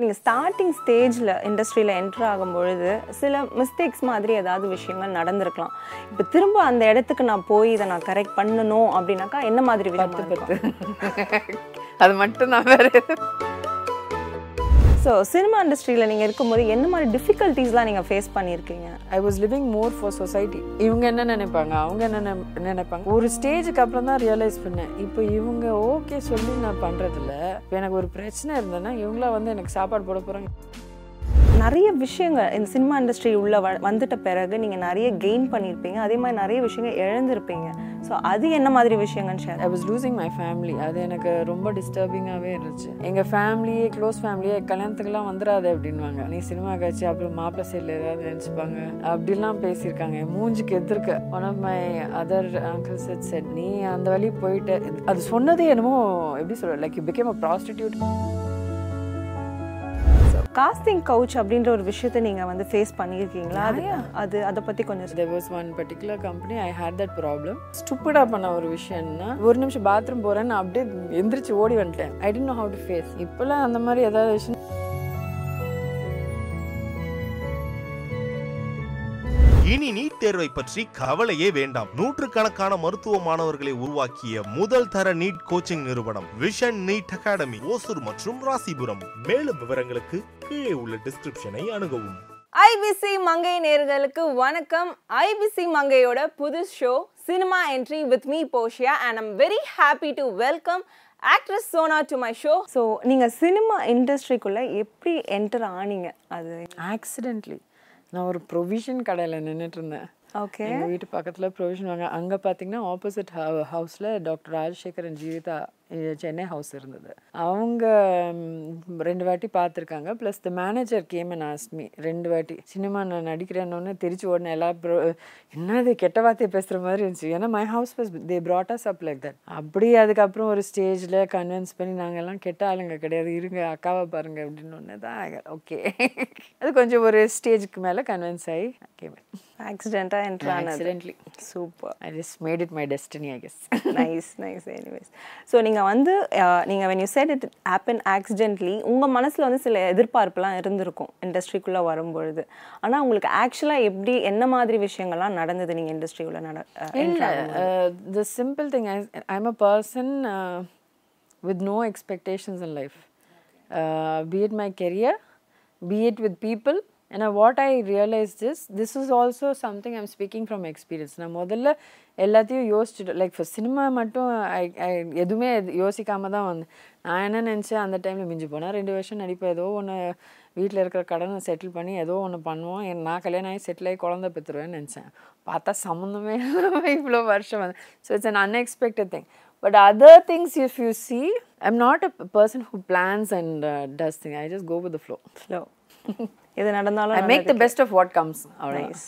நீங்கள் ஸ்டார்டிங் ஸ்டேஜில் இண்டஸ்ட்ரியில் என்ட்ரு ஆகும் பொழுது சில மிஸ்டேக்ஸ் மாதிரி ஏதாவது விஷயங்கள் நடந்திருக்கலாம். இப்போ திரும்ப அந்த இடத்துக்கு நான் போய் இதை நான் கரெக்ட் பண்ணணும் அப்படின்னாக்கா என்ன மாதிரி இருக்கும்? அது மட்டும் நான் வேற. ஸோ சினிமா இண்டஸ்ட்ரியில் நீங்கள் இருக்கும்போது என்ன மாதிரி டிஃபிகல்ட்டிஸ்லாம் நீங்கள் ஃபேஸ் பண்ணியிருக்கீங்க? I was living more for society இவங்க என்ன நினைப்பாங்க? அவங்க என்ன நினைப்பாங்க? ஒரு ஸ்டேஜுக்கு அப்புறம் தான் ரியலைஸ் பண்ணேன். இப்போ இவங்க ஓகே சொல்லி நான் பண்ணுறதில்ல இப்போ எனக்கு ஒரு பிரச்சனை இருந்தேன்னா இவங்களா வந்து எனக்கு சாப்பாடு போட போகிறாங்க நிறைய விஷயங்கள் இந்த சினிமா இண்டஸ்ட்ரி உள்ள வ வந்துட்ட பிறகு நீங்கள் நிறைய கெயின் பண்ணியிருப்பீங்க. அதே மாதிரி நிறைய விஷயங்கள் இழந்திருப்பீங்க. ஸோ அது என்ன மாதிரி விஷயங்கன்னு share I was losing my family அது எனக்கு ரொம்ப டிஸ்டர்பிங்காகவே இருந்துச்சு. எங்கள் ஃபேமிலியே க்ளோஸ் ஃபேமிலியே கல்யாணத்துக்குலாம் வந்துடாது அப்படின்வாங்க நீ சினிமா காட்சி அப்புறம் மாப்பிள்ளை சைடில் ஏதாவது நினச்சிப்பாங்க. அப்படிலாம் பேசியிருக்காங்க. மூஞ்சுக்கு மூஞ்சிக்கு எதிர்க்க. One of my other uncle said said நீ அந்த வழி போயிட்டு அது சொன்னதே என்னமோ எப்படி சொல்ற like you become a prostitute casting couch அப்படின்ற ஒரு விஷயத்தை நீங்கள் வந்து ஃபேஸ் பண்ணியிருக்கீங்களா? அது அது அதை பற்றி கொஞ்சம் there was one particular company i had that problem. ஸ்டூப்பிடாக பண்ண ஒரு விஷயம்னா ஒரு நிமிஷம் பாத்ரூம் போகிறேன்னு அப்படியே எந்திரிச்சு ஓடி வந்துட்டேன். I didn't know how to face இப்போலாம் அந்த மாதிரி ஏதாவது விஷயம் இனி நீட் தேர்வை பற்றி கவலையே வேண்டாம். நூற்றுக்கணக்கான மருத்துவ மாணவர்களை உருவாக்கிய முதல் தர நீட் கோச்சிங் நிறுவனம் விஷன் நீட் அகாடமி ஓசூர் மற்றும் ராசிபுரம். மேலும் விவரங்களுக்கு கீழே உள்ள டிஸ்கிரிப்ஷனை அணுகவும். ஐபிசி மங்கை நேர்களுக்கு வணக்கம். ஐபிசி மங்கையோட புது show cinema entry with me போஷியா and I'm very happy to welcome actress Sona to my show so நீங்கள் சினிமா இண்டஸ்ட்ரிக்குள்ளே எப்படி என்டர் ஆனீங்க? அது ஆக்சிடென்ட்லி நான் ஒரு ப்ரொவிஷன் கடையில் நின்றுட்டு இருந்தேன் ஓகே எங்கள் வீட்டு பக்கத்தில் ப்ரொவிஷன் வாங்க. அங்கே பார்த்தீங்கன்னா ஆப்போசிட் ஹவுஸில் டாக்டர் ராஜசேகரன் ஜீவிதா சென்னை ஹவுஸ் இருந்தது. அவங்க ம், ரெண்டு வாட்டி பார்த்துருக்காங்க. Plus the manager came and Azmi ரெண்டு வாட்டி. சினிமா நான் நடிக்கிறேன்னு தெரிச்சு உடனே எல்லா ப்ரோ என்னது கெட்ட வார்த்தையை பேசுகிற மாதிரி இருந்துச்சு. ஏன்னா my house was they brought us up like that அப்படி அதுக்கப்புறம் ஒரு ஸ்டேஜில் கன்வின்ஸ் பண்ணி நாங்கள் எல்லாம் கெட்ட ஆளுங்க கிடையாது. இருங்க அக்காவை பாருங்க அப்படின்னு ஒன்று தான் ஓகே அது கொஞ்சம் ஒரு ஸ்டேஜுக்கு மேலே கன்வின்ஸ் ஆகி கேமன் ஆக்சிடெண்ட்டாக என்டர் ஆனது. Super I just made it my destiny, I guess. Nice nice anyways so நீங்கள் வந்து நீங்கள் when you said it happen accidentally உங்கள் மனசில் வந்து சில எதிர்பார்ப்புலாம் இருந்திருக்கும் இண்டஸ்ட்ரிக்குள்ளே வரும்பொழுது ஆனால் உங்களுக்கு ஆக்சுவலாக எப்படி என்ன மாதிரி விஷயங்கள்லாம் நடந்தது நீங்கள் இண்டஸ்ட்ரிக்குள்ளே நட அஹ், enter ஆகும்போது? uh, the simple thing is, I'm a person uh, with no expectations in life. Uh, be it my career, be it with people. And uh, what I realized is, this is also something I'm speaking from experience. நான் முதல்ல எல்லாத்தையும் யோசிச்சுட்டு like for cinema மட்டும் ஐ ஐ எதுவுமே யோசிக்காம தான் வந்தேன். நான் என்ன நினச்சேன் அந்த டைமில் மிஞ்சி போனால் ரெண்டு வருஷம் நடிப்பேன். ஏதோ ஒன்று வீட்டில் இருக்கிற கடனை செட்டில் பண்ணி ஏதோ ஒன்று பண்ணுவோம். என் நான் கல்யாணம் ஆகி செட்டில் ஆகி குழந்த பெற்றுருவேன்னு நினச்சேன். பார்த்தா சம்மந்தமே இல்லாமல் இவ்வளோ வருஷம் வந்து. So it's an unexpected thing but other things if you see I'm not a person who plans and does thing I just go with flow flow எது நடந்தாலும் I make the best of what comes அவ்வளோ nice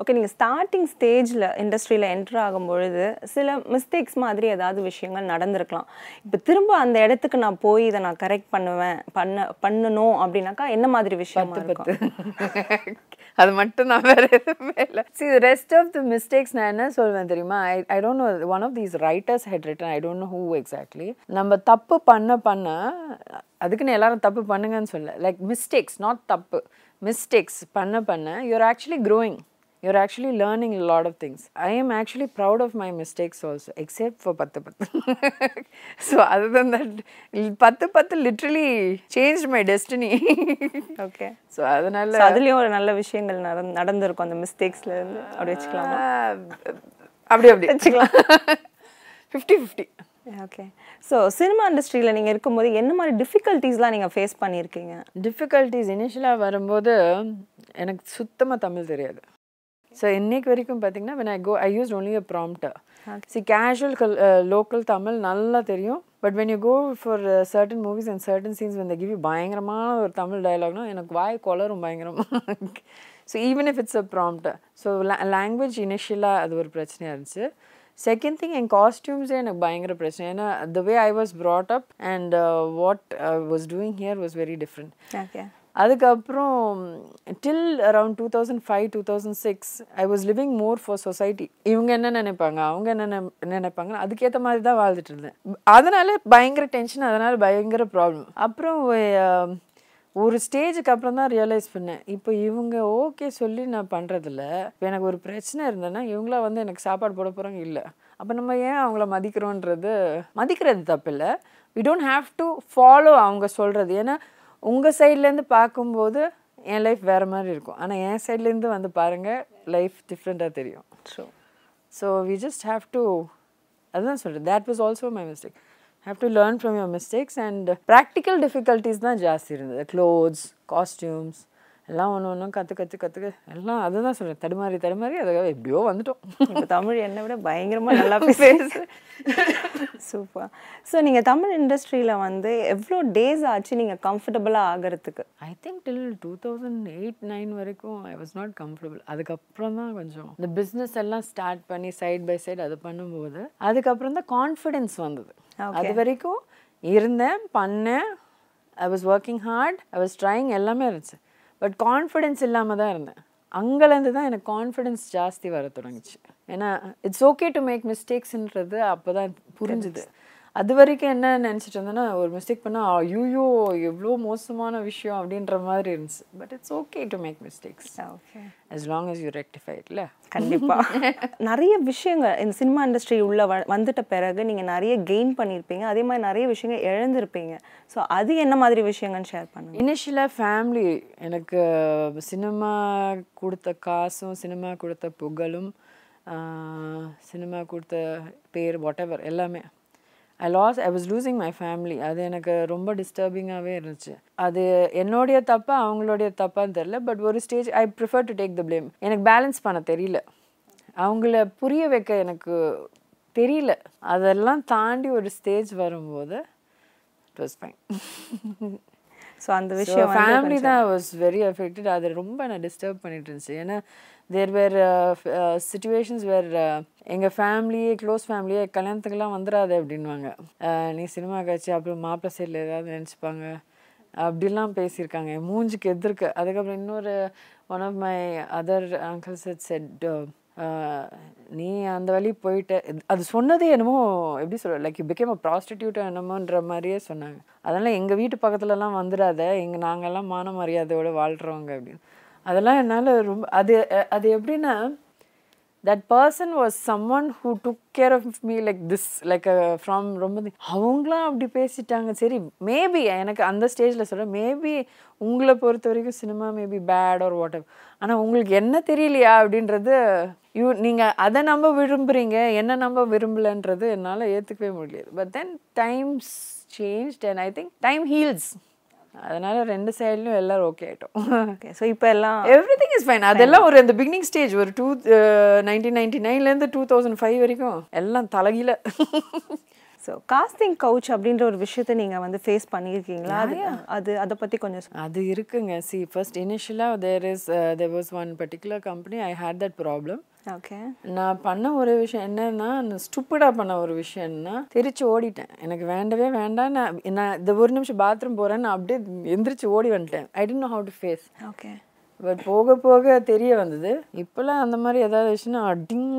okay நீங்கள் starting ஸ்டேஜில் இண்டஸ்ட்ரியில் enter ஆகும் பொழுது சில mistakes மாதிரி ஏதாவது விஷயங்கள் நடந்திருக்கலாம். இப்போ திரும்ப அந்த இடத்துக்கு நான் போய் இதை நான் கரெக்ட் பண்ணுவேன் பண்ண பண்ணணும் அப்படின்னாக்கா என்ன மாதிரி விஷயமா அது மட்டும் நான் வேற எதுவுமே இல்லை. See rest of the mistakes நான் என்ன சொல்வேன் தெரியுமா? I I don't know one of these writers had written I don't know who exactly நம்ம தப்பு பண்ண பண்ண அதுக்குன்னு எல்லாரும் தப்பு பண்ணுங்கன்னு சொல்ல லைக் மிஸ்டேக்ஸ் நாட் தப்பு. மிஸ்டேக்ஸ் பண்ண பண்ண you're actually growing you're actually learning a lot of things. I am actually proud of my mistakes also, except for பத்து பத்து so other than that, பத்து பத்து literally changed my destiny. Okay so அதனால so அதுலேயும் ஒரு நல்ல விஷயங்கள் நடந் நடந்திருக்கும் அந்த மிஸ்டேக்ஸ்ல இருந்து. அப்படி வச்சுக்கலாமா? அப்படி அப்படி. வச்சுக்கலாம். Fifty fifty okay so cinema இண்டஸ்ட்ரியில் நீங்கள் இருக்கும்போது என்ன மாதிரி டிஃபிகல்ட்டிஸ்லாம் நீங்கள் ஃபேஸ் பண்ணியிருக்கீங்க? டிஃபிகல்ட்டிஸ் இனிஷியலாக வரும்போது எனக்கு சுத்தமாக தமிழ் தெரியாது. ஸோ இன்னைக்கு வரைக்கும் பார்த்தீங்கன்னா when I go I used only a prompter. See casual local Tamil நல்லா தெரியும். But when you go for uh, certain movies and certain scenes when they give you பயங்கரமான ஒரு தமிழ் டயலாக்னா எனக்கு வாய் கொளரும் பயங்கரமாக so even if it's a prompter so language இனிஷியலாக அது ஒரு பிரச்சனையாக இருந்துச்சு. செகண்ட் திங் என் காஸ்டியூம்ஸே எனக்கு பயங்கர பிரச்சனை. ஏன்னா the way I was brought up and what was doing here was very different okay அதுக்கப்புறம் till around two thousand five two thousand six I was living more for society இவங்க என்ன நினைப்பாங்க? அவங்க என்ன நினை- நினைப்பாங்க அதுக்கேற்ற மாதிரி தான் வாழ்ந்துட்டு இருந்தேன். அதனால பயங்கர டென்ஷன் அதனால பயங்கர ப்ராப்ளம் அப்புறம் ஒரு ஸ்டேஜுக்கு அப்புறம் தான் ரியலைஸ் பண்ணேன். இப்போ இவங்க ஓகே சொல்லி நான் பண்ணுறதில்ல இப்போ எனக்கு ஒரு பிரச்சனை இருந்தேன்னா இவங்களா வந்து எனக்கு சாப்பாடு போட போகிறாங்க இல்லை. அப்போ நம்ம ஏன் அவங்கள மதிக்கிறோன்றது? மதிக்கிறது தப்பில்லை. We don't have to follow அவங்க சொல்கிறது ஏன்னா உங்கள் சைட்லேருந்து பார்க்கும்போது என் லைஃப் வேறு மாதிரி இருக்கும். ஆனால் என் சைட்லேருந்து வந்து பாருங்கள் லைஃப் டிஃப்ரெண்ட்டாக தெரியும். True so we just have to அதுதான் சொல்கிறேன் that was also my mistake have to learn from your mistakes and practical difficulties தான் ஜாஸ்தி இருந்தது. க்ளோத்ஸ் காஸ்டியூம்ஸ் எல்லாம் ஒன்று ஒன்றும் கற்று கற்று கற்றுக்க எல்லாம் அதுதான் சொல்கிறேன் தடுமாறி தடுமாறி அதுக்காக எப்படியோ வந்துட்டோம். இப்போ தமிழ் என்னை விட பயங்கரமா நல்லா பேசுறது சூப்பர் ஸோ நீங்க தமிழ் இண்டஸ்ட்ரியில வந்து எவ்வளோ டேஸ் ஆச்சு நீங்க கம்ஃபர்டபுளா ஆகிறதுக்கு? I think till two thousand eight nine வரைக்கும் ஐ வாஸ் நாட் கம்ஃபர்டபுள் அதுக்கப்புறம் தான் கொஞ்சம் இந்த பிஸ்னஸ் எல்லாம் ஸ்டார்ட் பண்ணி சைட் பை சைடு அது பண்ணும்போது அதுக்கப்புறம் தான் கான்ஃபிடென்ஸ் வந்தது. அது வரைக்கும் இருந்தேன் பண்ணேன். I was working hard I was trying எல்லாமே இருந்துச்சு. பட் கான்ஃபிடென்ஸ் இல்லாமல் தான் இருந்தேன். அங்கேருந்து தான் எனக்கு கான்ஃபிடென்ஸ் ஜாஸ்தி வர தொடங்குச்சு. ஏன்னா இட்ஸ் ஓகே டு மேக் மிஸ்டேக்ஸ்ன்றது அப்போ தான் புரிஞ்சுது. அது வரைக்கும் என்ன நினச்சிட்டு இருந்தேன்னா ஒரு மிஸ்டேக் பண்ணால் ஐயோ எவ்வளோ மோசமான விஷயம் அப்படின்ற மாதிரி இருந்துச்சு. But it's okay to make mistakes okay as long as you rectify it இல்ல? கண்டிப்பா. நிறைய விஷயங்கள் இந்த சினிமா இண்டஸ்ட்ரி உள்ள வ- வந்துட்ட பிறகு நீங்க நிறைய கெயின் பண்ணியிருப்பீங்க. அதே மாதிரி நிறைய விஷயங்கள் இழந்திருப்பீங்க. ஸோ அது என்ன மாதிரி விஷயங்கள்னு ஷேர் பண்ணுங்க. இனிஷியலாக ஃபேமிலி எனக்கு சினிமா கொடுத்த காசும் சினிமா கொடுத்த புகழும் சினிமா கொடுத்த பேர் வாட் எவர் எல்லாமே. I loss I was losing my family அது எனக்கு ரொம்ப டிஸ்டர்பிங்காகவே இருந்துச்சு. அது என்னுடைய தப்பா அவங்களுடைய தப்பான்னு தெரில பட் ஒரு stage I prefer to take the blame எனக்கு பேலன்ஸ் பண்ண தெரியல. அவங்கள புரிய வைக்க எனக்கு தெரியல. அதெல்லாம் தாண்டி ஒரு ஸ்டேஜ் வரும்போது இட் வாஸ் ஃபைன் ஸோ அந்த விஷயம் ஃபேமிலி தான் வாஸ் வெரி அஃபெக்டட் அது ரொம்ப நான் டிஸ்டர்ப் பண்ணிட்டு இருந்துச்சு ஏன்னா தேர் வேர் சுச்சுவேஷன்ஸ் வேர் எங்கள் ஃபேமிலியே க்ளோஸ் ஃபேமிலியே கல்யாணத்துக்கெல்லாம் வந்துடாது அப்படின்வாங்க நீ சினிமா காட்சி அப்புறம் மாப்பிள்ளை சைடில் ஏதாவது நினச்சிப்பாங்க. அப்படிலாம் பேசியிருக்காங்க. மூஞ்சிக்கு எதிர்க்க. அதுக்கப்புறம் இன்னொரு one of my other uncles it said நீ அந்த வழி போயிட்ட. அது சொன்னது என்னமோ எப்படி சொல்ல like you become a prostitute என்னமோன்ற மாதிரியே சொன்னாங்க. அதெல்லாம் எங்கள் வீட்டு பக்கத்துலலாம் வந்துடாத. எங்கள் நாங்கள்லாம் மான மரியாதையோடு வாழ்கிறவங்க அப்படின்னு. அதெல்லாம் என்னால் ரொம்ப அது அது எப்படின்னா that person was someone who took care of me like this like from ரொம்ப அவங்களாம் அப்படி பேசிட்டாங்க. சரி மேபி எனக்கு அந்த ஸ்டேஜில் சொல்கிறேன் மேபி உங்களை பொறுத்த வரைக்கும் cinema maybe bad or what ஆனால் உங்களுக்கு என்ன தெரியலையா அப்படின்றது யூ நீங்கள் அதை நம்ப விரும்புகிறீங்க என்ன நம்ப விரும்பலன்றது என்னால் ஏற்றுக்கவே முடியாது but then times change and I think time heals அதனால ரெண்டு சைட்லையும் எல்லாரும் ஓகே ஆகிட்டோம் ஓகே ஸோ இப்போ எல்லாம் எவ்ரி திங் இஸ் ஃபைன் அதெல்லாம் ஒரு அந்த பிகினிங் ஸ்டேஜ் ஒரு டூ நைன்டீன் நைன்டி நைன்லேருந்து டூ தௌசண்ட் ஃபைவ் வரைக்கும் எல்லாம் தலைகீழ. ஸோ காஸ்டிங் கவுச் அப்படின்ற ஒரு விஷயத்தை நீங்க வந்து ஃபேஸ் பண்ணியிருக்கீங்களா? அது அது அதை பத்தி கொஞ்சம். அது இருக்குங்க. சி ஃபர்ஸ்ட் இனிஷியலாக there is there was one particular company I had that problem okay நான் பண்ண ஒரு விஷயம் என்னன்னா ஸ்டூப்பிடாக பண்ண ஒரு விஷயம்னா தெரிச்சு ஓடிட்டேன். எனக்கு வேண்டவே வேண்டாம். நான் நான் இந்த ஒரு நிமிஷம் பாத்ரூம் போகிறேன் நான் அப்படியே எந்திரிச்சு ஓடி வந்துட்டேன். I don't know how to face okay but போக போக தெரிய வந்தது. இப்போலாம் அந்த மாதிரி ஏதாவது விஷயம்னா அடிங்.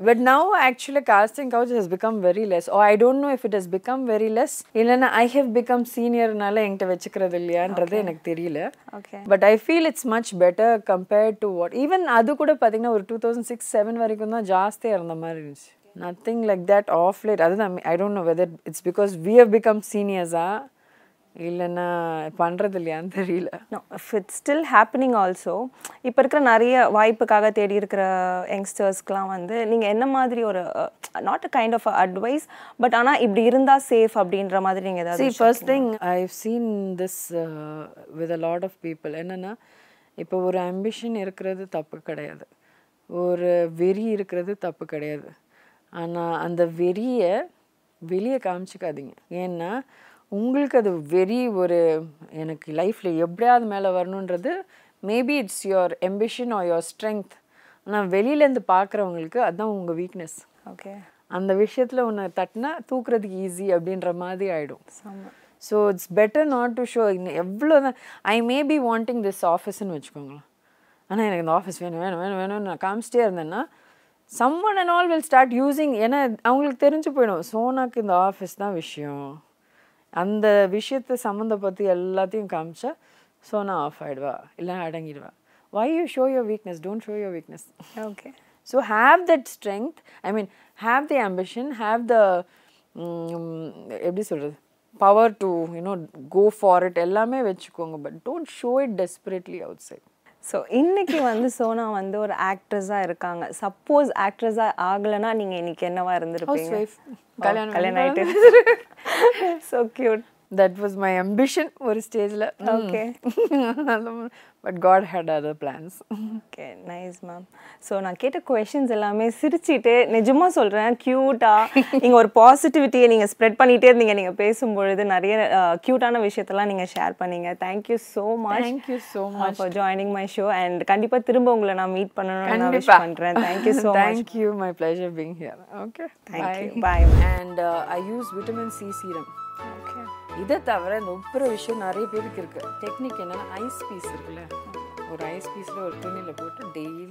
But now actually casting couch has become very less oh I don't know if it has become very less இல்லைன்னா ஐ ஹவ் பிகம் சீனியர்னால என்கிட்ட வச்சுக்கிறது இல்லையான்றது எனக்கு தெரியல. But I feel it's much better compared to what even அது கூட பார்த்தீங்கன்னா ஒரு டூ தௌசண்ட் சிக்ஸ் செவன் வரைக்கும் தான் ஜாஸ்தியாக இருந்த மாதிரி இருந்துச்சு. Nothing like that of late அதுதான் I don't know whether it's because we have become சீனியர்ஸா இல்லைன்னா பண்ணுறது இல்லையான்னு தெரியல இட்ஸ் ஸ்டில் ஹேப்பனிங் ஆல்சோ இப்போ இருக்கிற நிறைய வாய்ப்புக்காக தேடி இருக்கிற யங்ஸ்டர்ஸ்க்குலாம் வந்து நீங்கள் என்ன மாதிரி ஒரு not a kind of advice but ஆனால் இப்படி இருந்தால் சேஃப் அப்படின்ற மாதிரி நீங்கள் ஏதாவது See, first thing, I've seen this uh, with a lot of people. என்னன்னா இப்போ ஒரு ambition இருக்கிறது தப்பு கிடையாது. ஒரு வெறி இருக்கிறது தப்பு கிடையாது. ஆனால் அந்த வெறியை வெளியே காமிச்சிக்காதீங்க. ஏன்னா உங்களுக்கு அது வெறி ஒரு எனக்கு லைஃப்பில் எப்படியாவது மேலே வரணுன்றது maybe it's your ambition or your strength ஆனால் வெளியிலேருந்து பார்க்குறவங்களுக்கு அதுதான் உங்கள் வீக்னஸ் ஓகே அந்த விஷயத்தில் ஒன்று தட்டினா தூக்குறதுக்கு ஈஸி அப்படின்ற மாதிரி ஆகிடும் so it's better not to show எவ்வளோ தான் I may be wanting this ஆஃபீஸ்ன்னு வச்சுக்கோங்களேன். ஆனால் எனக்கு இந்த ஆஃபீஸ் வேணும் வேணும் வேணும் வேணும்னு நான் காமிச்சிட்டே இருந்தேன்னா some men and all will start using ஏன்னா அவங்களுக்கு தெரிஞ்சு போயிடும். சோனாக்கு இந்த ஆஃபீஸ் தான் விஷயம். அந்த விஷயத்தை சம்மந்தப்பட்டு எல்லாத்தையும் காமிச்சா சோனா ஆஃப் ஆகிடுவா இல்லை அடங்கிடுவா. Why you show your weakness don't show your weakness okay so have that strength I mean have the ambition have the எப்படி சொல்கிறது power to you know go for it எல்லாமே வச்சுக்கோங்க but don't show it desperately outside so இன்னைக்கு வந்து சோனா வந்து ஒரு ஆக்ட்ரஸாக இருக்காங்க. Suppose ஆக்ட்ரஸாக ஆகலைன்னா நீங்கள் இன்னைக்கு என்னவா இருந்திருப்பீங்க. கல்யாணம் ஆயிட்டு. So cute that was my ambition ஒரு ஸ்டேஜில் Okay. But God had other plans okay nice ma'am so நான் கேட்ட கொஷின்ஸ் எல்லாமே சிரிச்சிட்டு நிஜமா சொல்கிறேன் க்யூட்டாக நீங்கள் ஒரு பாசிட்டிவிட்டியை நீங்கள் ஸ்ப்ரெட் பண்ணிகிட்டே இருந்தீங்க. நீங்கள் பேசும்பொழுது நிறைய க்யூட்டான விஷயத்தெல்லாம் நீங்கள் ஷேர் பண்ணீங்க. Thank you so much Thank you so much. For joining my show and கண்டிப்பாக திரும்ப உங்களை நான் மீட் பண்ணணும்னு நான் விஷ் பண்ணுறேன் thank you so much thank you my pleasure being here okay Thank you. Bye. And I use vitamin C serum okay இதை தவிர இந்த உப்புற விஷயம் நிறைய பேருக்கு இருக்குது டெக்னிக் என்னென்னா ஐஸ் பீஸ் இருக்குல்ல. ஒரு ஐஸ் பீஸில் ஒரு துணியில் போட்டு டெய்லி